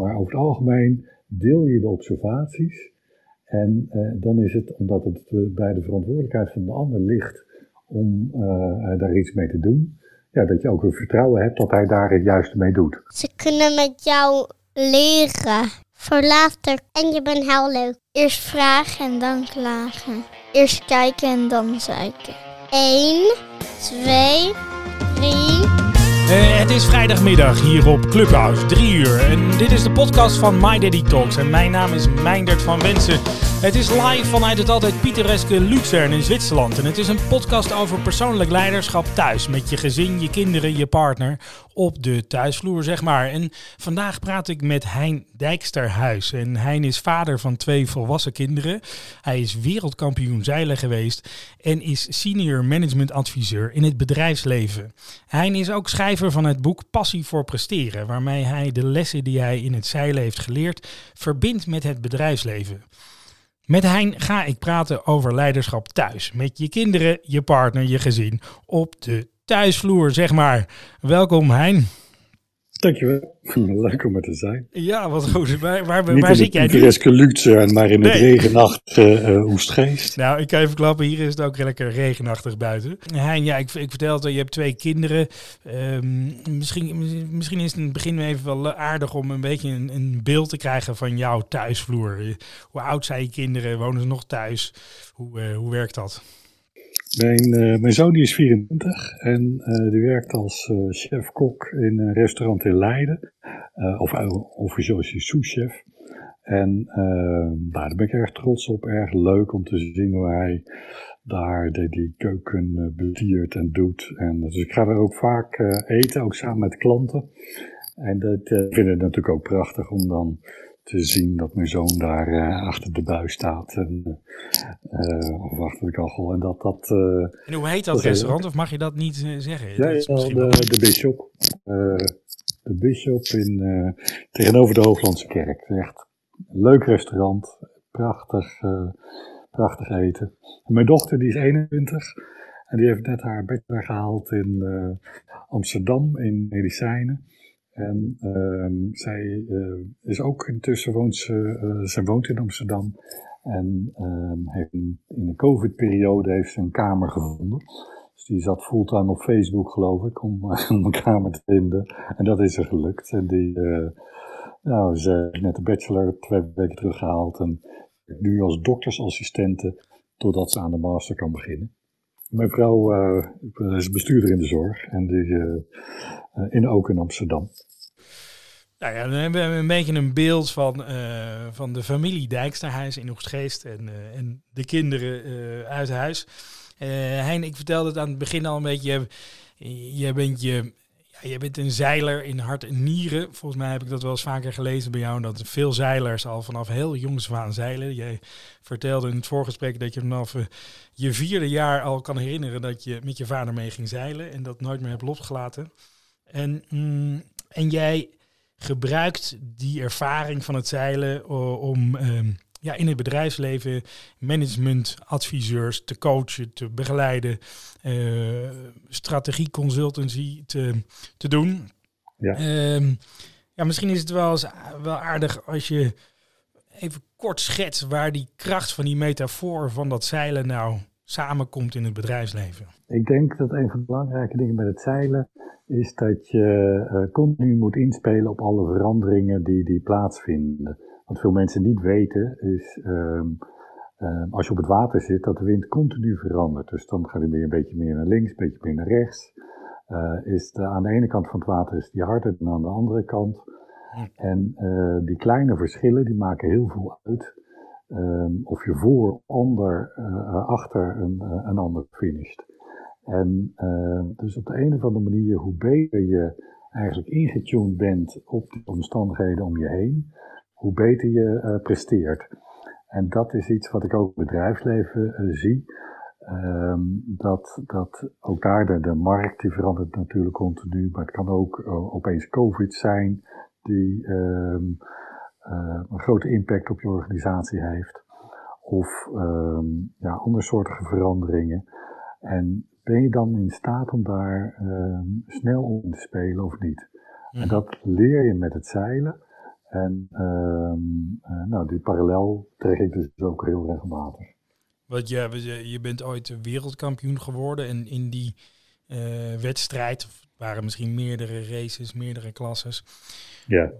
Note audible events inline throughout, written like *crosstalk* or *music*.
maar over het algemeen deel je de observaties. En dan is het, omdat het bij de verantwoordelijkheid van de ander ligt om daar iets mee te doen, ja, dat je ook een vertrouwen hebt dat hij daar het juiste mee doet. Ze kunnen met jou leren. Voor later. En je bent heel leuk. Eerst vragen en dan klagen. Eerst kijken en dan zeiken. 1, 2, 3. Uh, het is vrijdagmiddag hier op Clubhouse, 3 uur. En dit is de podcast van My Daddy Talks. En mijn naam is Meindert van Wensen. Het is live vanuit het altijd pittoreske Luzern in Zwitserland. En het is een podcast over persoonlijk leiderschap thuis. Met je gezin, je kinderen, je partner. Op de thuisvloer, zeg maar. En vandaag praat ik met Hein Dijksterhuis. En Hein is vader van twee volwassen kinderen. Hij is wereldkampioen zeilen geweest. En is senior management adviseur in het bedrijfsleven. Hein is ook schrijver van het boek Passie voor Presteren. Waarmee hij de lessen die hij in het zeilen heeft geleerd verbindt met het bedrijfsleven. Met Hein ga ik praten over leiderschap thuis. Met je kinderen, je partner, je gezin. Op de thuisvloer, zeg maar. Welkom Hein. Dankjewel. *laughs* Leuk om er te zijn. Ja, wat goed. Waar, waar, waar zit jij nu? Niet in maar in het regenachtige uh, Oestgeest. Nou, ik kan even klappen. Hier is het ook lekker regenachtig buiten. Hein, ja, ik, ik vertelde, je hebt twee kinderen. Um, misschien, misschien is het in het begin even wel aardig om een beetje een, een, beeld te krijgen van jouw thuisvloer. Hoe oud zijn je kinderen? Wonen ze nog thuis? Hoe, uh, hoe werkt dat? Mijn, uh, mijn zoon die is 24 en uh, die werkt als uh, chef-kok in een restaurant in Leiden. of officieel is hij sous-chef. En daar ben ik erg trots op. Erg leuk om te zien hoe hij daar de, die keuken bediert en doet. En, dus ik ga er ook vaak eten, ook samen met klanten. En dat vind ik natuurlijk ook prachtig om dan te zien dat mijn zoon daar uh, achter de buis staat. En, uh, of achter de kachel. En dat dat. Uh, en hoe heet dat, restaurant? Of mag je dat niet zeggen? Ja, dat de, de Bishop. de Bishop in, tegenover de Hooglandse Kerk. Echt een leuk restaurant. Prachtig, prachtig eten. En mijn dochter die is 21. En die heeft net haar bachelor gehaald in Amsterdam in medicijnen. En uh, zij uh, is ook intussen woont ze, uh, zij woont in Amsterdam. En uh, heeft in de COVID-periode heeft ze een kamer gevonden. Dus die zat fulltime op Facebook, geloof ik, om, *laughs* om een kamer te vinden. En dat is er gelukt. En die, nou, ze heeft net de bachelor twee weken teruggehaald. En nu als doktersassistente, totdat ze aan de master kan beginnen. Mijn vrouw is bestuurder in de zorg en die in, ook in Amsterdam. Nou ja, dan hebben we een beetje een beeld van, uh, van de familie Dijksterhuis in Oegstgeest en, en de kinderen uit huis. Hein, ik vertelde het aan het begin al een beetje. Je, bent, je, ja, je bent een zeiler in hart en nieren. Volgens mij heb ik dat wel eens vaker gelezen bij jou. Dat veel zeilers al vanaf heel jongs aan zeilen. Jij vertelde in het voorgesprek dat je vanaf je vierde jaar al kan herinneren dat je met je vader mee ging zeilen. En dat nooit meer hebt losgelaten. En, mm, en jij gebruikt die ervaring van het zeilen om um, ja, in het bedrijfsleven managementadviseurs te coachen, te begeleiden, uh, strategie consultancy te, te doen. Ja. Um, ja, misschien is het wel, eens, wel aardig als je even kort schetst waar die kracht van die metafoor van dat zeilen nou samenkomt in het bedrijfsleven. Ik denk dat een van de belangrijke dingen met het zeilen is dat je uh, continu moet inspelen op alle veranderingen die, die plaatsvinden. Wat veel mensen niet weten is, um, als je op het water zit, dat de wind continu verandert. Dus dan gaat hij weer een beetje meer naar links, een beetje meer naar rechts. Uh, is de, aan de ene kant van het water is die harder dan aan de andere kant. En die kleine verschillen die maken heel veel uit. Um, of je voor, onder, achter een, een ander finisht. En dus op de een of andere manier, hoe beter je eigenlijk ingetuned bent op de omstandigheden om je heen, hoe beter je uh, presteert. En dat is iets wat ik ook in het bedrijfsleven uh, zie. Um, dat, dat ook daar de, de markt die verandert natuurlijk continu, maar het kan ook opeens COVID zijn die um, een grote impact op je organisatie heeft. Of um, ja, andersoortige veranderingen. En ben je dan in staat om daar snel om te spelen of niet? En mhm. dat leer je met het zeilen. En ehm, nou, die parallel trek ik dus ook heel regelmatig. Want je, je bent ooit wereldkampioen geworden en in die wedstrijd, of waren misschien meerdere races, meerdere klasses. Ja.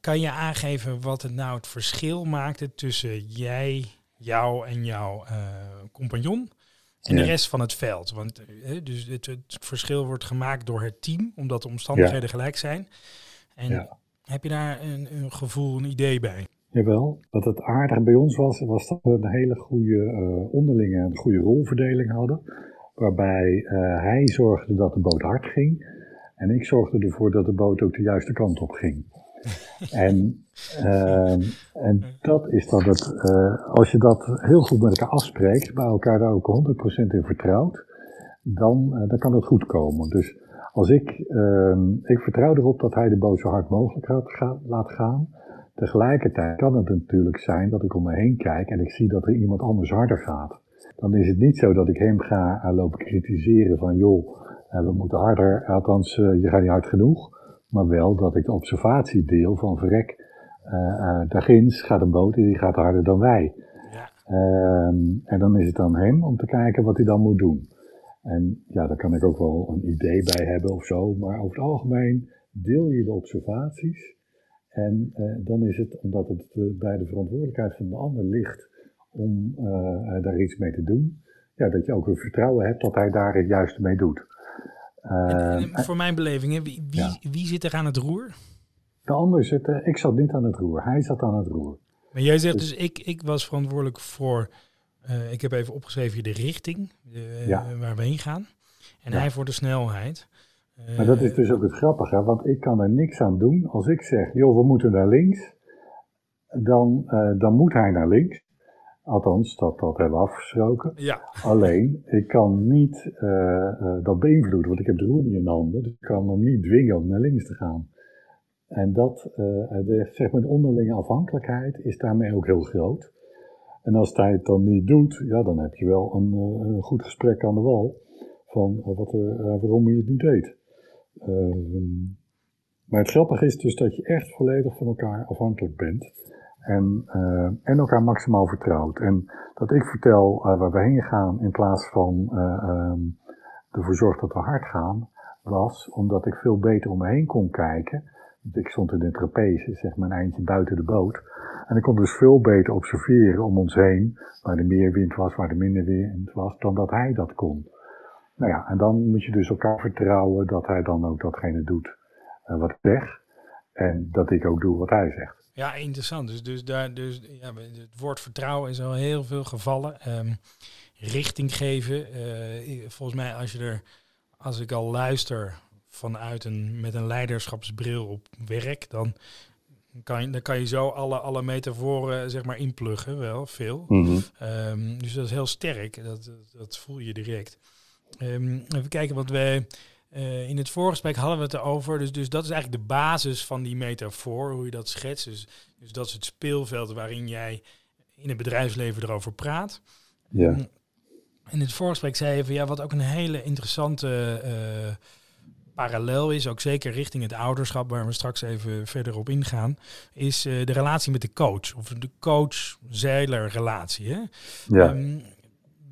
Kan je aangeven wat het nou het verschil maakte tussen jij, jou en jouw compagnon? En de rest van het veld. Want dus het, het, verschil wordt gemaakt door het team, omdat de omstandigheden gelijk zijn. En heb je daar een, een, gevoel, een idee bij? Jawel. Wat het aardige bij ons was, was dat we een hele goede uh, onderlinge, een goede rolverdeling hadden. Waarbij uh, hij zorgde dat de boot hard ging. En ik zorgde ervoor dat de boot ook de juiste kant op ging. *laughs* en, uh, en dat is dan het, uh, als je dat heel goed met elkaar afspreekt, bij elkaar daar ook 100% in vertrouwt, dan, dan kan dat goed komen. Dus als ik, ik vertrouw erop dat hij de boot zo hard mogelijk gaat, laat gaan. Tegelijkertijd kan het natuurlijk zijn dat ik om me heen kijk en ik zie dat er iemand anders harder gaat. Dan is het niet zo dat ik hem ga lopen kritiseren van joh, we moeten harder, althans je gaat niet hard genoeg maar wel dat ik de observatie deel van verrek, uh, uh, gaat een boot en die gaat harder dan wij. Ja. Uh, en dan is het aan hem om te kijken wat hij dan moet doen. En ja, daar kan ik ook wel een idee bij hebben of zo, maar over het algemeen deel je de observaties. En uh, dan is het, omdat het bij de verantwoordelijkheid van de ander ligt om daar iets mee te doen, ja, dat je ook een vertrouwen hebt dat hij daar het juiste mee doet. Uh, voor mijn beleving, wie, wie, wie, zit er aan het roer? De ander zit, ik zat niet aan het roer, hij zat aan het roer. Maar jij zegt dus, ik, ik was verantwoordelijk voor, uh, ik heb even opgeschreven de richting ja. waar we heen gaan. En ja. hij voor de snelheid. maar dat is dus ook het grappige, want ik kan er niks aan doen. Als ik zeg, joh, we moeten naar links, dan, dan moet hij naar links. Althans, dat, dat hebben we afgesproken. Ja. Alleen, ik kan niet dat beïnvloeden, want ik heb de roer niet in handen. Dus ik kan hem niet dwingen om naar links te gaan. En dat, de, zeg maar, de onderlinge afhankelijkheid is daarmee ook heel groot. En als hij het dan niet doet, ja, dan heb je wel een, een goed gesprek aan de wal. Van wat, waarom je het niet deed. Ehm, maar het grappige is dus dat je echt volledig van elkaar afhankelijk bent. En, en elkaar maximaal vertrouwt. En dat ik vertel waar we heen gaan in plaats van um, ervoor zorg dat we hard gaan, was omdat ik veel beter om me heen kon kijken. Ik stond in de trapeze, zeg maar een eindje buiten de boot. En ik kon dus veel beter observeren om ons heen, waar er meer wind was, waar er minder wind was, dan dat hij dat kon. Nou ja, en dan moet je dus elkaar vertrouwen dat hij dan ook datgene doet wat ik zeg. En dat ik ook doe wat hij zegt. Ja, interessant. Dus, dus, daar, dus ja, het woord vertrouwen is al heel veel gevallen. Um, richting geven. Uh, volgens mij, als je er, als ik al luister vanuit een met een leiderschapsbril op werk, dan kan je, dan kan je zo alle, alle metaforen zeg maar inpluggen, wel veel. Mm -hmm. um, dus dat is heel sterk. Dat, dat voel je direct. Um, even kijken wat wij uh, in het voorgesprek hadden we het erover. Dus, dus dat is eigenlijk de basis van die metafoor, hoe je dat schetst. Dus, dus dat is het speelveld waarin jij in het bedrijfsleven erover praat. Ja. Mm. In het voorgesprek zei je van ja, wat ook een hele interessante uh, parallel is, ook zeker richting het ouderschap, waar we straks even verder op ingaan, is uh, de relatie met de coach. Of de coach-zeiler relatie. Hè? Ja. Um,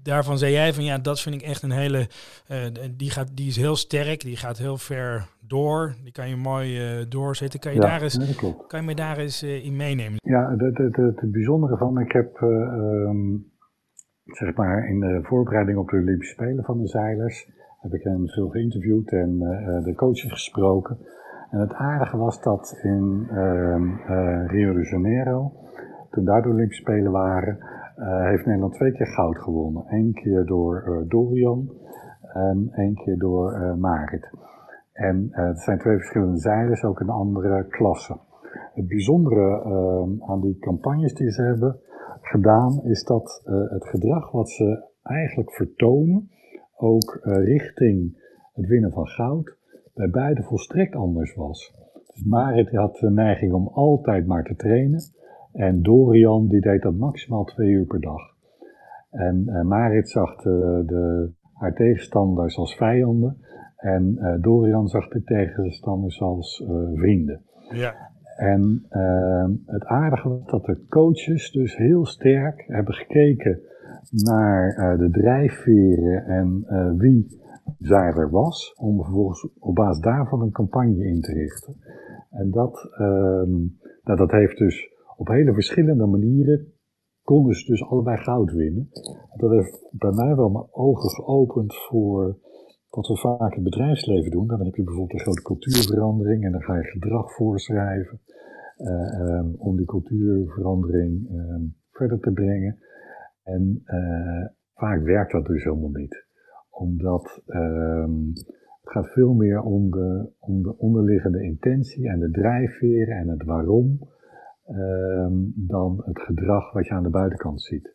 daarvan zei jij van ja, dat vind ik echt een hele. Uh, die, gaat, die is heel sterk, die gaat heel ver door. Die kan je mooi uh, doorzetten. Kan je, ja, daar eens, kan je me daar eens uh, in meenemen? Ja, het, bijzondere van, ik heb um, zeg maar in de voorbereiding op de Olympische Spelen van de zeilers, heb ik hen veel geïnterviewd en de coaches gesproken. En het aardige was dat in ehm, Rio de Janeiro, toen daar de Olympische Spelen waren, heeft Nederland twee keer goud gewonnen. Eén keer door Dorian en één keer door Marit. En het zijn twee verschillende zeilers, ook in andere klassen. Het bijzondere aan die campagnes die ze hebben gedaan, is dat het gedrag wat ze eigenlijk vertonen, ook richting het winnen van goud, bij beide volstrekt anders was. Dus Marit had de neiging om altijd maar te trainen. En Dorian die deed dat maximaal twee uur per dag. En uh, Marit zag de, de, haar tegenstanders als vijanden. En uh, Dorian zag de tegenstanders als uh, vrienden. Ja. En het aardige was dat de coaches dus heel sterk hebben gekeken naar uh, de drijfveren en uh, wie zeiler was, om vervolgens op basis daarvan een campagne in te richten. En dat, um, nou, dat heeft dus op hele verschillende manieren konden ze dus allebei goud winnen. Dat heeft bij mij wel mijn ogen geopend voor wat we vaak in het bedrijfsleven doen. Dan heb je bijvoorbeeld een grote cultuurverandering en dan ga je gedrag voorschrijven uh, um, om die cultuurverandering um, verder te brengen. En uh, vaak werkt dat dus helemaal niet. Omdat um, het gaat veel meer om de, om de onderliggende intentie en de drijfveren en het waarom dan het gedrag wat je aan de buitenkant ziet.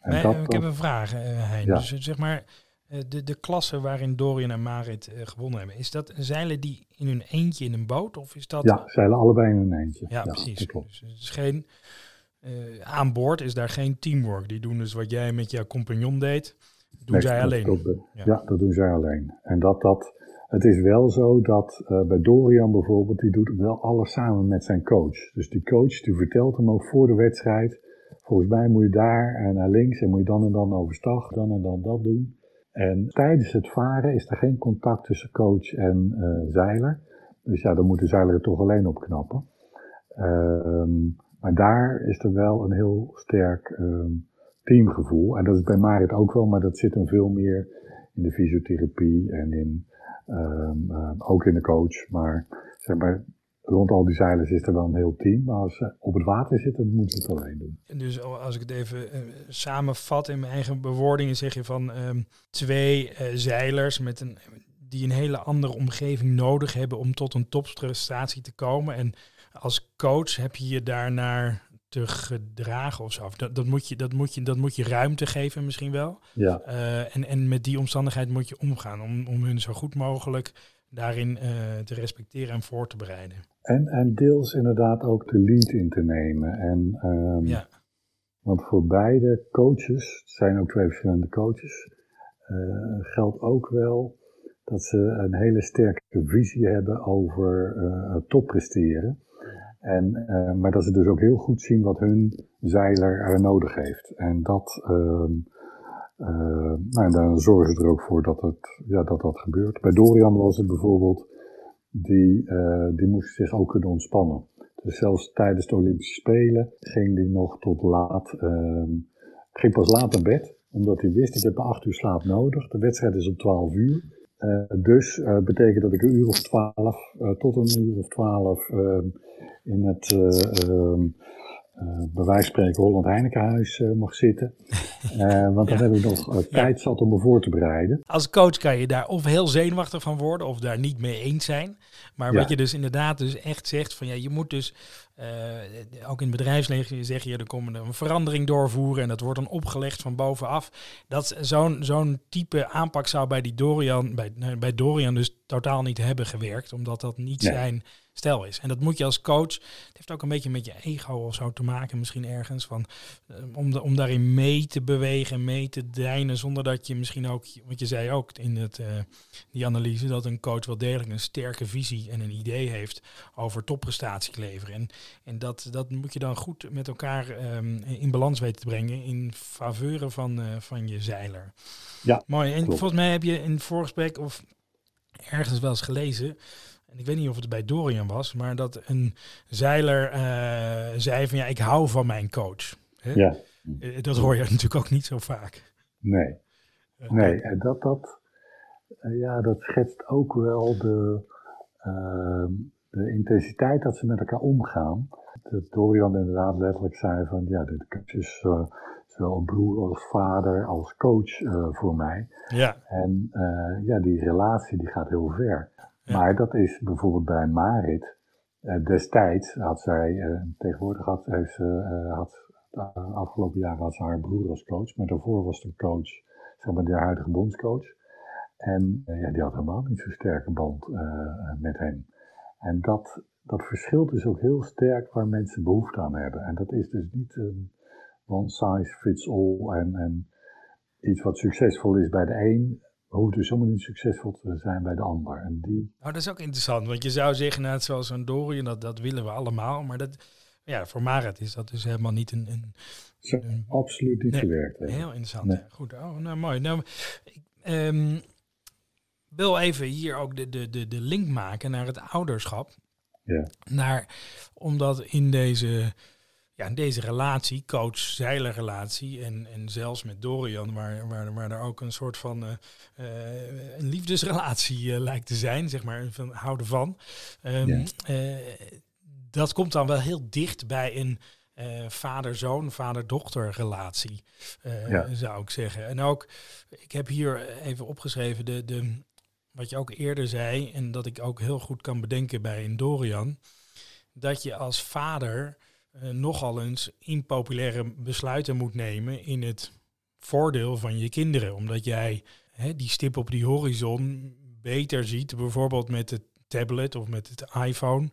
En nee, dat, ik heb een vraag, uh, Hein. Ja. Dus zeg maar, de, de klasse waarin Dorian en Marit gewonnen hebben, is dat zeilen die in hun eentje in een boot? Of is dat... Ja, zeilen allebei in hun eentje. Ja, ja precies. Dus het is geen, uh, aan boord is daar geen teamwork. Die doen dus wat jij met jouw compagnon deed, doen nee, zij alleen. Dat, ja. ja. dat doen zij alleen. En dat, dat, het is wel zo dat uh, bij Dorian bijvoorbeeld, die doet wel alles samen met zijn coach. Dus die coach die vertelt hem ook voor de wedstrijd, volgens mij moet je daar en naar links en moet je dan en dan overstag, dan en dan dat doen. En tijdens het varen is er geen contact tussen coach en uh, zeiler. Dus ja, dan moet de zeiler er toch alleen op knappen. Maar daar is er wel een heel sterk um, teamgevoel. En dat is bij Marit ook wel, maar dat zit hem veel meer in de fysiotherapie en in, um, ook in de coach. Maar zeg maar, rond al die zeilers is er wel een heel team. Maar als ze op het water zitten, dan moeten ze het alleen doen. Dus als ik het even uh, samenvat in mijn eigen bewoordingen, zeg je van twee uh, zeilers met een, die een hele andere omgeving nodig hebben om tot een topprestatie te komen. En als coach heb je je daarnaar te gedragen of zo. Dat, dat, moet je, dat, moet je, dat moet je ruimte geven misschien wel. Ja. Uh, en, en met die omstandigheid moet je omgaan om, om hun zo goed mogelijk daarin uh, te respecteren en voor te bereiden. En, en deels inderdaad ook de lead in te nemen. En, um, ja. Want voor beide coaches, het zijn ook twee verschillende coaches, uh, geldt ook wel dat ze een hele sterke visie hebben over uh, toppresteren. En, uh, maar dat ze dus ook heel goed zien wat hun zeiler er nodig heeft. En dat, uh, uh, nou, dan zorgen ze er ook voor dat, het, ja, dat dat gebeurt. Bij Dorian was het bijvoorbeeld, die, die moest zich ook kunnen ontspannen. Dus zelfs tijdens de Olympische Spelen ging die nog tot laat, ehm, ging pas laat naar bed. Omdat hij wist, ik heb acht uur slaap nodig. De wedstrijd is om 12 uur. Uh, dus uh, betekent dat ik een uur of twaalf, uh, tot een uur of twaalf ehm, in het um, bij wijze van spreken Holland Heinekenhuis mag zitten. *laughs* want dan heb ik nog tijd zat om me voor te bereiden. Als coach kan je daar of heel zenuwachtig van worden of daar niet mee eens zijn. Maar wat je dus inderdaad dus echt zegt van ja, je moet dus ook in het bedrijfsleven zeg je, er komen een verandering doorvoeren en dat wordt dan opgelegd van bovenaf. Dat zo'n zo'n type aanpak zou bij die Dorian, bij, bij Dorian dus totaal niet hebben gewerkt, omdat dat niet nee. zijn stijl is. En dat moet je als coach, het heeft ook een beetje met je ego of zo te maken, misschien ergens, van, om, de, om daarin mee te bewegen, mee te deinen, zonder dat je misschien ook, wat je zei ook in het, uh, die analyse, dat een coach wel degelijk een sterke visie en een idee heeft over topprestatie leveren. En, en dat, dat moet je dan goed met elkaar um, in balans weten te brengen in faveuren van, uh, van je zeiler. Ja, Mooi. En klopt. volgens mij heb je in het voorgesprek of ergens wel eens gelezen en ik weet niet of het bij Dorian was, maar dat een zeiler uh, zei van ja, ik hou van mijn coach. Hè? Ja. Uh, dat hoor je natuurlijk ook niet zo vaak. Nee. Uh, nee, en dat, dat, ja, dat schetst ook wel de, ehm, de intensiteit dat ze met elkaar omgaan. Dat Dorian inderdaad letterlijk zei van ja, dit is zowel een broer als vader als coach voor mij. Ja. En ja, die relatie die gaat heel ver. Maar dat is bijvoorbeeld bij Marit. Uh, destijds had zij, uh, tegenwoordig had, ze, uh, had, afgelopen jaar had ze haar broer als coach, maar daarvoor was de coach, zeg maar de huidige bondscoach. En ja, die had helemaal niet zo'n sterke band met hem. En dat, dat verschilt dus ook heel sterk waar mensen behoefte aan hebben. En dat is dus niet een one size fits all en, en iets wat succesvol is bij de een, we hoeven dus helemaal niet succesvol te zijn bij de ander. En die... Nou, dat is ook interessant, want je zou zeggen, net zoals een Dorian, dat, dat willen we allemaal. Maar dat, ja, voor Marit is dat dus helemaal niet een... een, een absoluut niet nee, gewerkt. Heel interessant. Goed, oh, nou mooi. Nou, ik um, wil even hier ook de, de, de, de link maken naar het ouderschap. Ja. Naar, omdat in deze ja, in deze relatie, coach-zeiler-relatie en, en zelfs met Dorian, waar, waar, waar er ook een soort van uh, uh, een liefdesrelatie uh, lijkt te zijn, zeg maar, van houden van. Um, dat komt dan wel heel dicht bij een vader-zoon, vader-dochter relatie, ja. zou ik zeggen. En ook, ik heb hier even opgeschreven, de, de, wat je ook eerder zei, en dat ik ook heel goed kan bedenken bij een Dorian, dat je als vader uh, nogal eens impopulaire besluiten moet nemen in het voordeel van je kinderen. Omdat jij hè, die stip op die horizon beter ziet, bijvoorbeeld met het tablet of met het iPhone,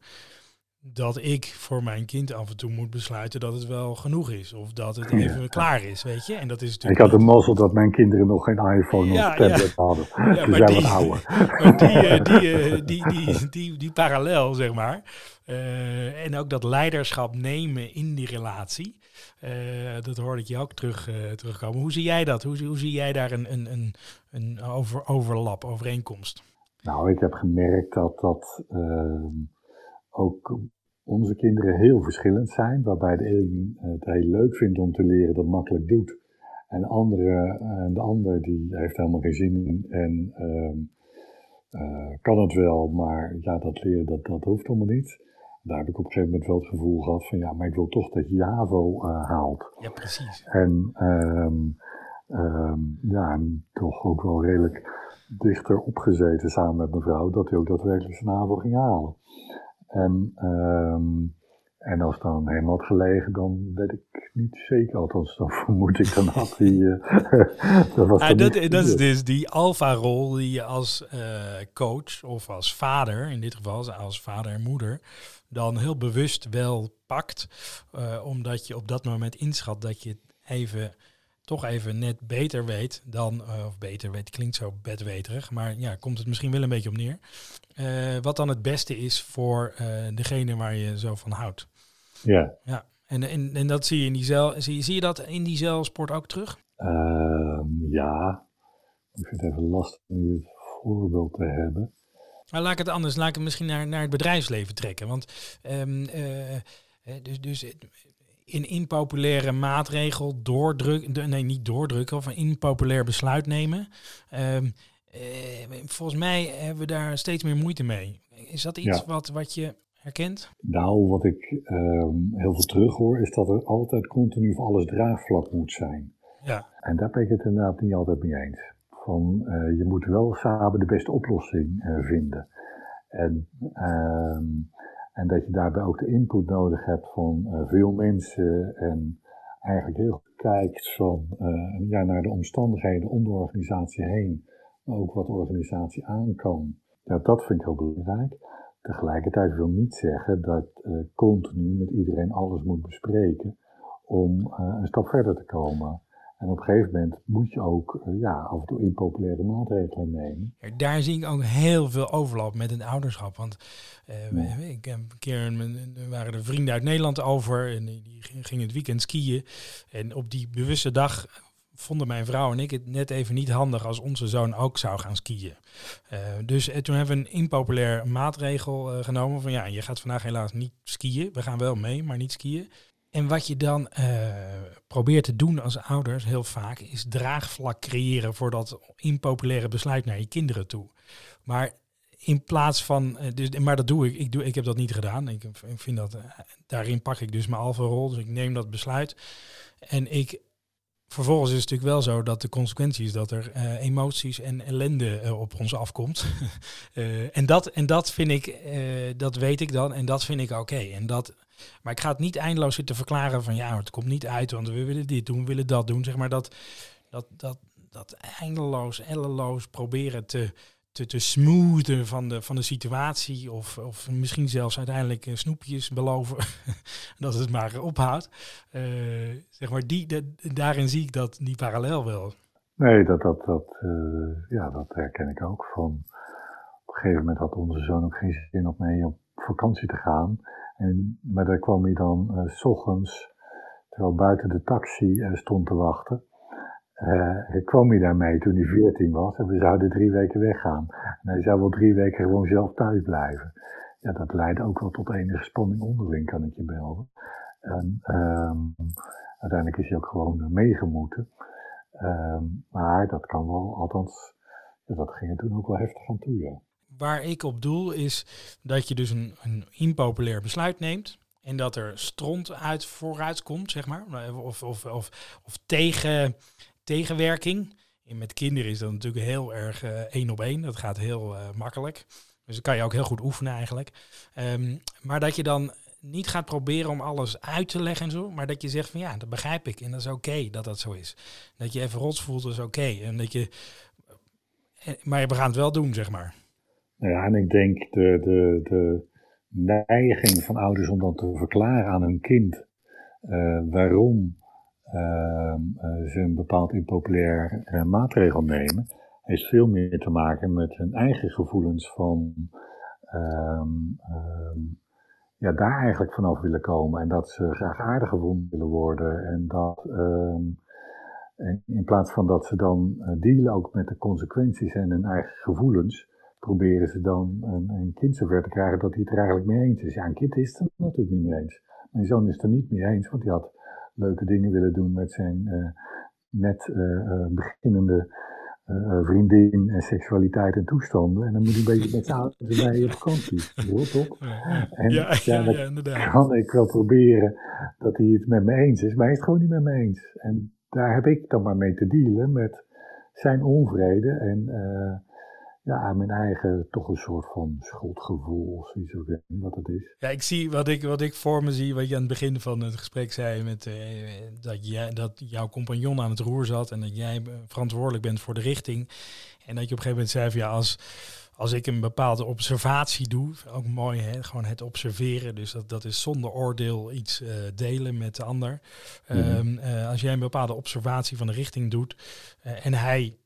dat ik voor mijn kind af en toe moet besluiten dat het wel genoeg is. Of dat het even klaar is, weet je. En dat is ik had de mazzel dat mijn kinderen nog geen iPhone ja, of tablet ja. hadden. Ja, Ze maar zijn die- wat ouder. Maar die, eh, *laughs* die, eh, die, die, die, die parallel, zeg maar. Eh, en ook dat leiderschap nemen in die relatie. dat hoorde ik je ook terug, terugkomen. Hoe zie jij dat? Hoe, zie- hoe zie jij daar een, een, een, een over, overlap, overeenkomst? Nou, ik heb gemerkt dat dat ehm, ook onze kinderen heel verschillend zijn. Waarbij de een het heel leuk vindt om te leren, dat makkelijk doet. En de andere, en de ander die heeft helemaal geen zin in en ehm, eh, kan het wel, maar ja, dat leren dat, dat hoeft allemaal niet. Daar heb ik op een gegeven moment wel het gevoel gehad van ja, maar ik wil toch dat je je HAVO eh, haalt. Ja, precies. En ehm, ehm, ja, toch ook wel redelijk dichter opgezeten samen met mijn vrouw, dat hij ook daadwerkelijk zijn HAVO ging halen. En, ehm, en als het dan helemaal had gelegen, dan weet ik niet zeker, althans dan *laughs* vermoed ik dan had hij... eh, *laughs* dat was Ah, dat, niet dat is gebeurd. dus die alfa-rol die je als eh, coach of als vader, in dit geval als vader en moeder, dan heel bewust wel pakt. eh, omdat je op dat moment inschat dat je het even, toch even net beter weet dan, eh, of beter weet, klinkt zo bedweterig, maar ja, komt het misschien wel een beetje op neer. Eh, wat dan het beste is voor eh, degene waar je zo van houdt. Ja. Ja, en, en, en dat zie je in die zeil, zie, je- zie je dat in die zeilsport ook terug? Ehm, ja, ik vind het even lastig om nu het voorbeeld te hebben. Maar laat ik het anders, laat ik het misschien naar, naar het bedrijfsleven trekken. Want ehm, eh, eh, dus, dus in impopulaire maatregel doordrukken, nee niet doordrukken, of een impopulair besluit nemen. Ehm, eh, volgens mij hebben we daar steeds meer moeite mee. Is dat iets Ja. wat, wat je herkent? Nou, wat ik ehm, heel veel terug hoor, is dat er altijd continu voor alles draagvlak moet zijn. Ja, En daar ben ik het inderdaad niet altijd mee eens. Van, eh, je moet wel samen de beste oplossing eh, vinden. En, ehm, en dat je daarbij ook de input nodig hebt van eh, veel mensen en eigenlijk heel goed kijkt van, eh, ja, naar de omstandigheden om de organisatie heen, maar ook wat de organisatie aan kan. Ja, dat vind ik heel belangrijk. Tegelijkertijd wil niet zeggen dat eh continu met iedereen alles moet bespreken om een stap verder te komen. En op een gegeven moment moet je ook eh, ja, af en toe impopulaire maatregelen nemen. Ja, Daar zie ik ook heel veel overlap met het ouderschap. Want eh, ik heb een keer, een- een- waren er vrienden uit Nederland over en die gingen het weekend skiën. En op die bewuste dag vonden mijn vrouw en ik het net even niet handig als onze zoon ook zou gaan skiën. Eh, dus toen hebben we een impopulair maatregel genomen van ja, je gaat vandaag helaas niet skiën. We gaan wel mee, maar niet skiën. En wat je dan eh, probeert te doen als ouders heel vaak is draagvlak creëren voor dat impopulaire besluit naar je kinderen toe. Maar in plaats van, eh, dus, maar dat doe ik, ik, doe, ik heb dat niet gedaan. Ik, vind dat, eh, daarin pak ik dus mijn alfa-rol, dus ik neem dat besluit. En ik, vervolgens is het natuurlijk wel zo dat de consequentie is dat er eh, emoties en ellende eh, op ons afkomt. *laughs* Eh, en, dat, en dat vind ik, dat weet ik dan en dat vind ik oké. En dat, maar ik ga het niet eindeloos zitten verklaren van ja, het komt niet uit, want we willen dit doen, we willen dat doen. Zeg maar dat, dat, dat, dat eindeloos, elleloos proberen te, te, te smoothen van de, van de situatie. Of, of misschien zelfs uiteindelijk eh, snoepjes beloven *laughs* dat het maar ophoudt. Eh, zeg maar, die, daarin zie ik dat, die parallel wel. Nee, dat, dat, dat, uh, ja, dat herken ik ook. Van, op een gegeven moment had onze zoon ook geen zin om mee op vakantie te gaan. En, maar daar kwam hij dan uh, s ochtends, terwijl buiten de taxi stond te wachten. Uh, kwam hij daarmee toen hij 14 was en we zouden drie weken weggaan. En hij zou wel drie weken gewoon zelf thuis blijven. Ja, dat leidde ook wel tot enige spanning onderling, kan ik je melden. En um, uiteindelijk is hij ook gewoon meegemoeten. Um, maar dat kan wel, althans, dat ging er toen ook wel heftig aan toe. Waar ik op doel is dat je dus een, een impopulair besluit neemt. En dat er stront uit vooruit komt, zeg maar. Of, of, of, of tegen, tegenwerking. En met kinderen is dat natuurlijk heel erg uh, één op één. Dat gaat heel uh, makkelijk. Dus dat kan je ook heel goed oefenen eigenlijk. Um, maar dat je dan niet gaat proberen om alles uit te leggen en zo, maar dat je zegt van ja, dat begrijp ik en dat is oké dat dat zo is. Dat je even rots voelt, is oké. En dat je, maar we gaan het wel doen, zeg maar. Ja, en ik denk de, de, de neiging van ouders om dan te verklaren aan hun kind waarom ze een bepaald impopulair uh, maatregel nemen, heeft veel meer te maken met hun eigen gevoelens van um, um, ja, daar eigenlijk vanaf willen komen. En dat ze graag aardig gevonden willen worden. En dat in plaats van dat ze dan dealen ook met de consequenties en hun eigen gevoelens, proberen ze dan een, een kind zover te krijgen dat hij het er eigenlijk mee eens is. Ja, een kind is het er natuurlijk niet mee eens. Mijn zoon is het er niet mee eens, want hij had leuke dingen willen doen met zijn uh, net uh, beginnende uh, vriendin en seksualiteit en toestanden. En dan moet hij een beetje met z'n ouders bij op vakantie. *laughs* Hoor, toch? En ja, ja, ja, inderdaad. kan ik wel proberen dat hij het met me eens is, maar hij is het gewoon niet met me eens. En daar heb ik dan maar mee te dealen met zijn onvrede en ja, mijn eigen toch een soort van schuldgevoel of zoiets, ik weet niet wat het is. Ja, ik zie wat ik, wat ik voor me zie, wat je aan het begin van het gesprek zei, met, uh, dat, jij, dat jouw compagnon aan het roer zat en dat jij verantwoordelijk bent voor de richting. En dat je op een gegeven moment zei van ja, als, als ik een bepaalde observatie doe, ook mooi hè, gewoon het observeren, dus dat, dat is zonder oordeel iets uh, delen met de ander. Mm -hmm. um, uh, als jij een bepaalde observatie van de richting doet en hij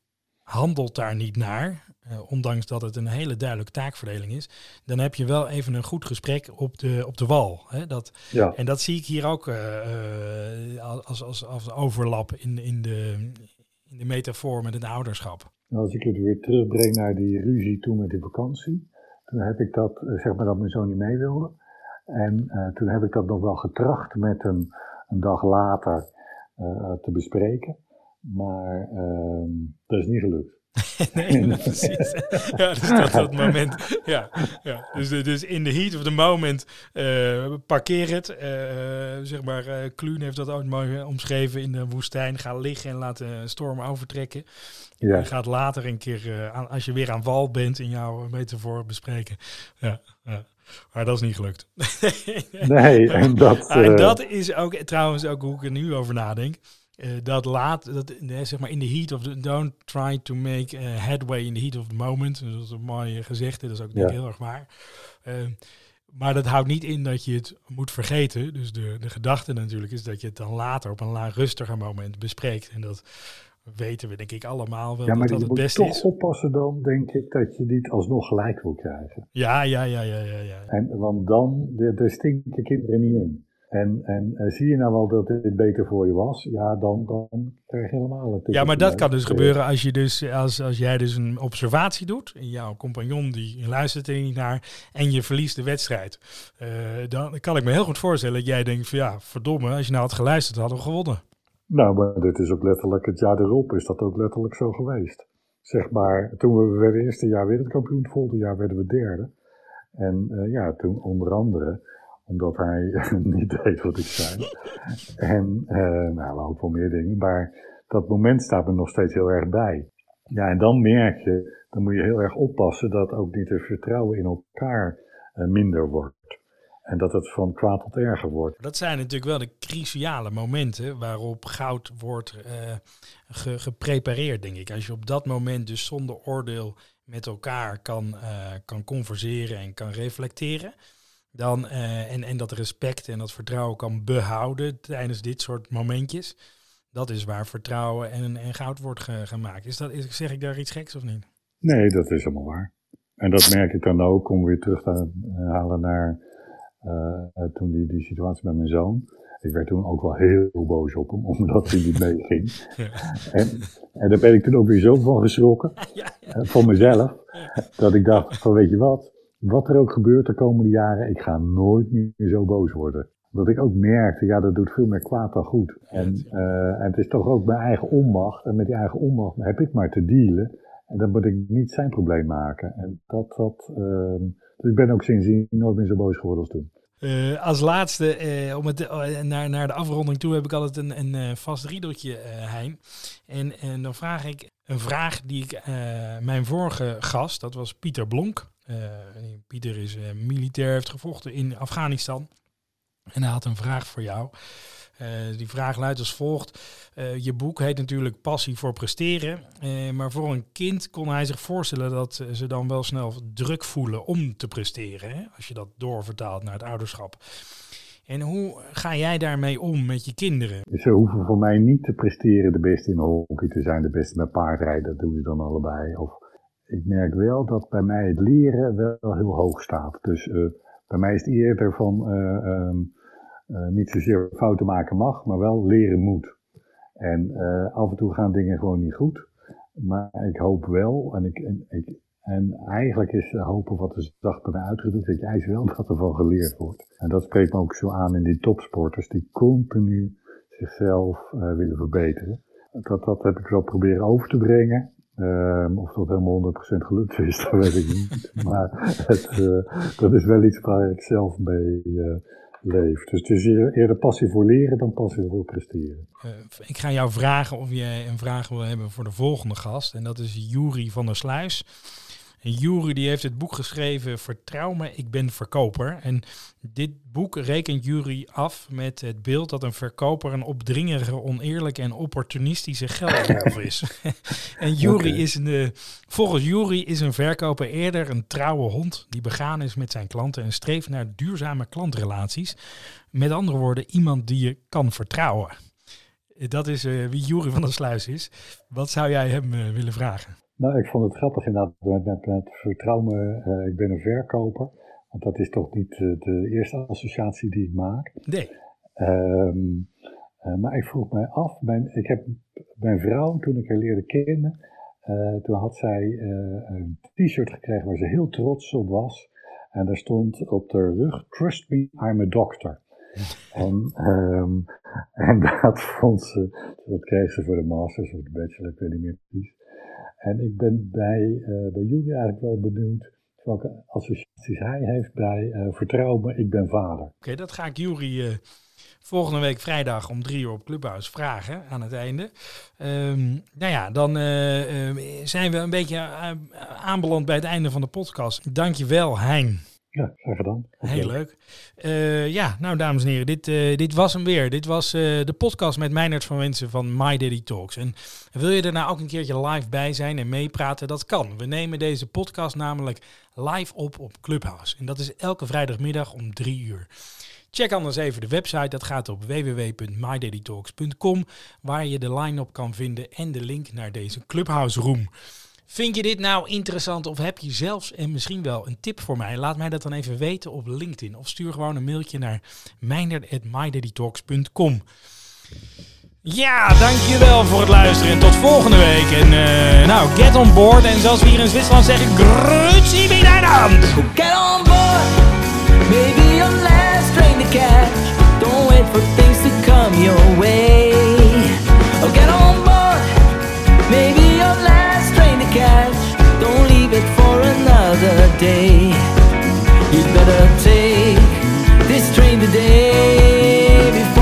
handelt daar niet naar, uh, ondanks dat het een hele duidelijke taakverdeling is, dan heb je wel even een goed gesprek op de, op de wal. Hè? Dat, ja. En dat zie ik hier ook uh, uh, als, als, als overlap in, in, de, in de metafoor met het ouderschap. Als ik het weer terugbreng naar die ruzie toen met die vakantie, toen heb ik dat, zeg maar dat mijn zoon niet mee wilde. En toen heb ik dat nog wel getracht met hem een dag later te bespreken. Maar ehm, dat is niet gelukt. *laughs* nee, *laughs* precies. Ja, dus dat, dat moment. Ja, ja. Dus, dus in de heat of the moment uh, parkeer het. Uh, zeg maar, uh, Kluun heeft dat ook mooi omschreven in de woestijn. Ga liggen en laat de storm overtrekken. Ja. Je gaat later een keer, als je weer aan wal bent, in jouw metafoor bespreken. Ja, ja. Maar dat is niet gelukt. nee, *laughs* en dat... en dat is ook trouwens ook hoe ik er nu over nadenk. Uh, dat laat, dat, nee, zeg maar in the heat of the, don't try to make a headway in the heat of the moment. Dat is een mooi gezegde, dat is ook ja. heel erg waar. Maar dat houdt niet in dat je het moet vergeten. Dus de, de gedachte natuurlijk is dat je het dan later op een laag rustiger moment bespreekt. En dat weten we denk ik allemaal wel ja, maar dat dat het beste toch is. oppassen dan, denk ik, dat je niet alsnog gelijk wil krijgen. Ja, ja, ja, ja, ja. ja. En, want dan, er stinken kinderen niet in. En, en uh, zie je nou wel dat dit beter voor je was, ja, dan, dan krijg je helemaal het. Ja, maar dat kan dus gebeuren als, je dus, als, als jij dus een observatie doet. En jouw compagnon die luistert er niet naar en je verliest de wedstrijd. Uh, dan kan ik me heel goed voorstellen dat jij denkt van ja, verdomme, als je nou had geluisterd hadden we gewonnen. Nou, maar dit is ook letterlijk het jaar erop is dat ook letterlijk zo geweest. Zeg maar, toen we werden het eerste jaar wereldkampioen, het volgende jaar werden we derde. En uh, ja, toen onder andere omdat hij *laughs* niet deed wat ik zei. en uh, nou, ook wel meer dingen. Maar dat moment staat me nog steeds heel erg bij. Ja, en dan merk je, dan moet je heel erg oppassen dat ook niet het vertrouwen in elkaar uh, minder wordt. En dat het van kwaad tot erger wordt. Dat zijn natuurlijk wel de cruciale momenten waarop goud wordt ge geprepareerd, denk ik. Als je op dat moment dus zonder oordeel met elkaar kan, kan converseren en kan reflecteren. Dan, uh, en, en dat respect en dat vertrouwen kan behouden tijdens dit soort momentjes. Dat is waar vertrouwen en, en goud wordt gemaakt. Is dat, is, zeg ik daar iets geks of niet? Nee, dat is helemaal waar. En dat merk ik dan ook, om weer terug te halen naar uh, toen die, die situatie met mijn zoon. Ik werd toen ook wel heel boos op hem, *laughs* omdat hij niet meeging. En, en daar ben ik toen ook weer zo van geschrokken, *laughs* ja, ja. van mezelf, dat ik dacht van weet je wat, wat er ook gebeurt de komende jaren, ik ga nooit meer zo boos worden. Dat ik ook merkte, ja, dat doet veel meer kwaad dan goed. En, uh, en het is toch ook mijn eigen onmacht. En met die eigen onmacht heb ik maar te dealen. En dan moet ik niet zijn probleem maken. En dat, dat, uh, dus ik ben ook sindsdien nooit meer zo boos geworden als toen. Uh, als laatste, uh, om het, uh, naar, naar de afronding toe, heb ik altijd een, een vast riedeltje, Hein. En, en dan vraag ik een vraag die ik mijn vorige gast, dat was Pieter Blonk. Pieter is militair, heeft gevochten in Afghanistan. En hij had een vraag voor jou. Uh, die vraag luidt als volgt. Je boek heet natuurlijk Passie voor presteren. Maar voor een kind kon hij zich voorstellen dat ze dan wel snel druk voelen om te presteren. Hè? Als je dat doorvertaalt naar het ouderschap. En hoe ga jij daarmee om met je kinderen? Ze hoeven voor mij niet te presteren de beste in hockey te zijn, de beste met paardrijden. Dat doen ze dan allebei. Of, ik merk wel dat bij mij het leren wel heel hoog staat. Dus bij mij is het eerder van... Um, uh, niet zozeer fouten maken mag, maar wel leren moet. En af en toe gaan dingen gewoon niet goed. Maar ik hoop wel, en, ik, en, ik, en eigenlijk is hopen wat er zacht bij mij uitgedrukt, dat je eist wel *laughs* dat er van geleerd wordt. En dat spreekt me ook zo aan in die topsporters die continu zichzelf willen verbeteren. Dat, dat heb ik wel proberen over te brengen. Um, of dat helemaal 100% gelukt is, *laughs* dat weet ik niet. maar het, uh, dat is wel iets waar ik zelf mee, uh, leeft. Dus het is eerder passie voor leren dan passie voor presteren. Uh, ik ga jou vragen of jij een vraag wil hebben voor de volgende gast. En dat is Jury van der Sluis. En Jury die heeft het boek geschreven Vertrouw me, ik ben verkoper. En dit boek rekent Jury af met het beeld dat een verkoper een opdringerige, oneerlijke en opportunistische geldwolf is. *laughs* en Jury is een, uh, volgens Jury is een verkoper eerder een trouwe hond die begaan is met zijn klanten en streeft naar duurzame klantrelaties. Met andere woorden, iemand die je kan vertrouwen. Dat is uh, wie Jury van der Sluis is. Wat zou jij hem uh, willen vragen? Nou, ik vond het grappig inderdaad met, met, met vertrouwen, uh, ik ben een verkoper. Want dat is toch niet uh, de eerste associatie die ik maak. Nee. Um, uh, maar ik vroeg mij af, mijn, ik heb mijn vrouw, toen ik haar leerde kennen, toen had zij een t-shirt gekregen waar ze heel trots op was. En daar stond op de rug, trust me, I'm a doctor. *laughs* en, um, en *laughs* dat vond ze, dat kreeg ze voor de masters of de bachelor, ik weet niet meer precies. En ik ben bij, uh, bij Julie eigenlijk wel benieuwd welke associaties hij heeft bij uh, Vertrouw me, ik ben vader. Oké, dat ga ik Jury uh, volgende week vrijdag om drie uur op Clubhouse vragen aan het einde. Um, nou ja, dan zijn we een beetje aanbeland bij het einde van de podcast. Dankjewel, Hein. Ja, graag gedaan. Heel leuk. Uh, ja, nou dames en heren, dit, uh, dit was hem weer. Dit was uh, de podcast met Meinert van Wensen van My Daddy Talks. En wil je er nou ook een keertje live bij zijn en meepraten? Dat kan. We nemen deze podcast namelijk live op op Clubhouse. En dat is elke vrijdagmiddag om drie uur. Check anders even de website. Dat gaat op www.mydaddytalks.com, waar je de line-up kan vinden en de link naar deze Clubhouse room. Vind je dit nou interessant of heb je zelfs en misschien wel een tip voor mij? Laat mij dat dan even weten op LinkedIn of stuur gewoon een mailtje naar mijnder.mydaddytalks.com. Ja, dankjewel voor het luisteren en tot volgende week. En uh, nou, get on board. En zoals we hier in Zwitserland zeggen, grüezi miteinander. Get on board, maybe your last train to catch. Don't wait for things to come your way. Oh, get on board, maybe cash, don't leave it for another day. You'd better take this train today before.